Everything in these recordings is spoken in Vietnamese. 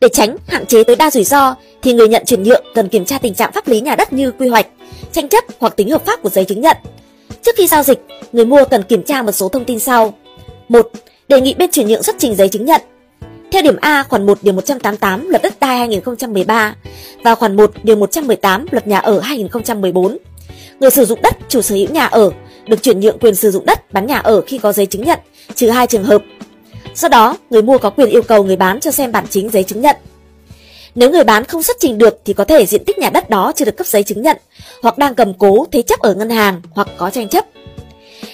Để tránh hạn chế tối đa rủi ro thì người nhận chuyển nhượng cần kiểm tra tình trạng pháp lý nhà đất như quy hoạch, tranh chấp hoặc tính hợp pháp của giấy chứng nhận. Trước khi giao dịch, người mua cần kiểm tra một số thông tin sau. 1. Đề nghị bên chuyển nhượng xuất trình giấy chứng nhận. Theo điểm A khoản 1 điều 188 Luật đất đai 2013 và khoản 1 điều 118 Luật nhà ở 2014, người sử dụng đất chủ sở hữu nhà ở được chuyển nhượng quyền sử dụng đất bán nhà ở khi có giấy chứng nhận, trừ hai trường hợp sau đó, người mua có quyền yêu cầu người bán cho xem bản chính giấy chứng nhận. Nếu người bán không xuất trình được thì có thể diện tích nhà đất đó chưa được cấp giấy chứng nhận hoặc đang cầm cố thế chấp ở ngân hàng hoặc có tranh chấp.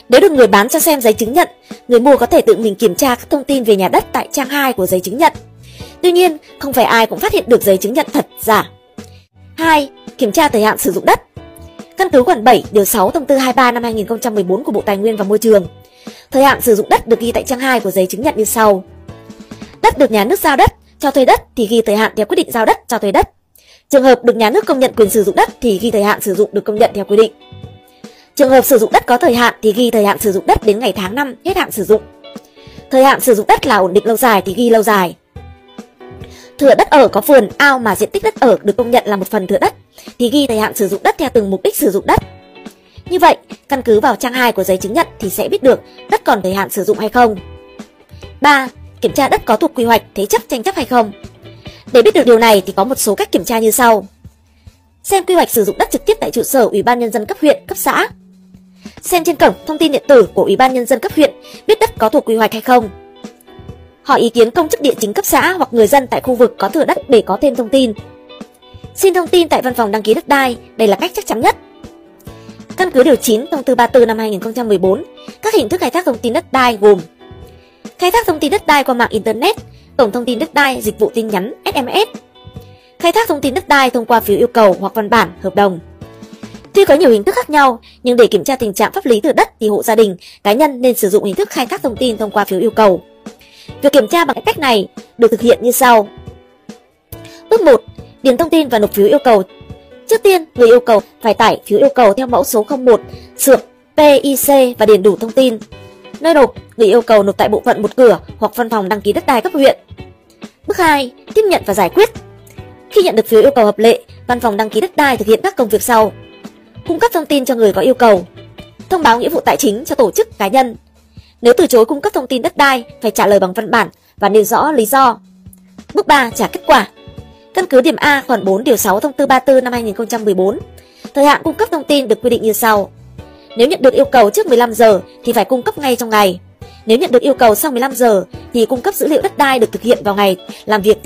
Nếu được người bán cho xem giấy chứng nhận, người mua có thể tự mình kiểm tra các thông tin về nhà đất tại trang 2 của giấy chứng nhận. Tuy nhiên, không phải ai cũng phát hiện được giấy chứng nhận thật giả. 2. Kiểm tra thời hạn sử dụng đất. Căn cứ khoản 7 điều 6 thông tư 23 năm 2014 của Bộ Tài nguyên và Môi trường. Thời hạn sử dụng đất được ghi tại trang 2 của giấy chứng nhận như sau. Đất được nhà nước giao đất, cho thuê đất thì ghi thời hạn theo quyết định giao đất cho thuê đất. Trường hợp được nhà nước công nhận quyền sử dụng đất thì ghi thời hạn sử dụng được công nhận theo quy định. Trường hợp sử dụng đất có thời hạn thì ghi thời hạn sử dụng đất đến ngày tháng năm hết hạn sử dụng. Thời hạn sử dụng đất là ổn định lâu dài thì ghi lâu dài. Thửa đất ở có vườn, ao mà diện tích đất ở được công nhận là một phần thửa đất thì ghi thời hạn sử dụng đất theo từng mục đích sử dụng đất. Như vậy, căn cứ vào trang 2 của giấy chứng nhận thì sẽ biết được đất còn thời hạn sử dụng hay không. 3. Kiểm tra đất có thuộc quy hoạch, thế chấp tranh chấp hay không. Để biết được điều này thì có một số cách kiểm tra như sau. Xem quy hoạch sử dụng đất trực tiếp tại trụ sở Ủy ban nhân dân cấp huyện, cấp xã. Xem trên cổng thông tin điện tử của Ủy ban nhân dân cấp huyện biết đất có thuộc quy hoạch hay không. Hỏi ý kiến công chức địa chính cấp xã hoặc người dân tại khu vực có thửa đất để có thêm thông tin. Xin thông tin tại văn phòng đăng ký đất đai, đây là cách chắc chắn nhất. Căn cứ điều 9 thông tư 34 năm 2014, các hình thức khai thác thông tin đất đai gồm khai thác thông tin đất đai qua mạng internet, cổng thông tin đất đai, dịch vụ tin nhắn SMS, khai thác thông tin đất đai thông qua phiếu yêu cầu hoặc văn bản, hợp đồng. Tuy có nhiều hình thức khác nhau, nhưng để kiểm tra tình trạng pháp lý thửa đất thì hộ gia đình, cá nhân nên sử dụng hình thức khai thác thông tin thông qua phiếu yêu cầu. Việc kiểm tra bằng cách này được thực hiện như sau. Bước 1. Điền thông tin và nộp phiếu yêu cầu. Trước tiên, người yêu cầu phải tải phiếu yêu cầu theo mẫu số 01, sược PIC và điền đủ thông tin. Nơi nộp, người yêu cầu nộp tại bộ phận một cửa hoặc văn phòng đăng ký đất đai cấp huyện. Bước 2. Tiếp nhận và giải quyết. Khi nhận được phiếu yêu cầu hợp lệ, văn phòng đăng ký đất đai thực hiện các công việc sau. Cung cấp thông tin cho người có yêu cầu. Thông báo nghĩa vụ tài chính cho tổ chức cá nhân. Nếu từ chối cung cấp thông tin đất đai, phải trả lời bằng văn bản và nêu rõ lý do. Bước 3. Trả kết quả. Căn cứ điểm A khoản 4 điều 6 thông tư 34 năm 2014, thời hạn cung cấp thông tin được quy định như sau. Nếu nhận được yêu cầu trước 15 giờ thì phải cung cấp ngay trong ngày. Nếu nhận được yêu cầu sau 15 giờ thì cung cấp dữ liệu đất đai được thực hiện vào ngày làm việc tiếp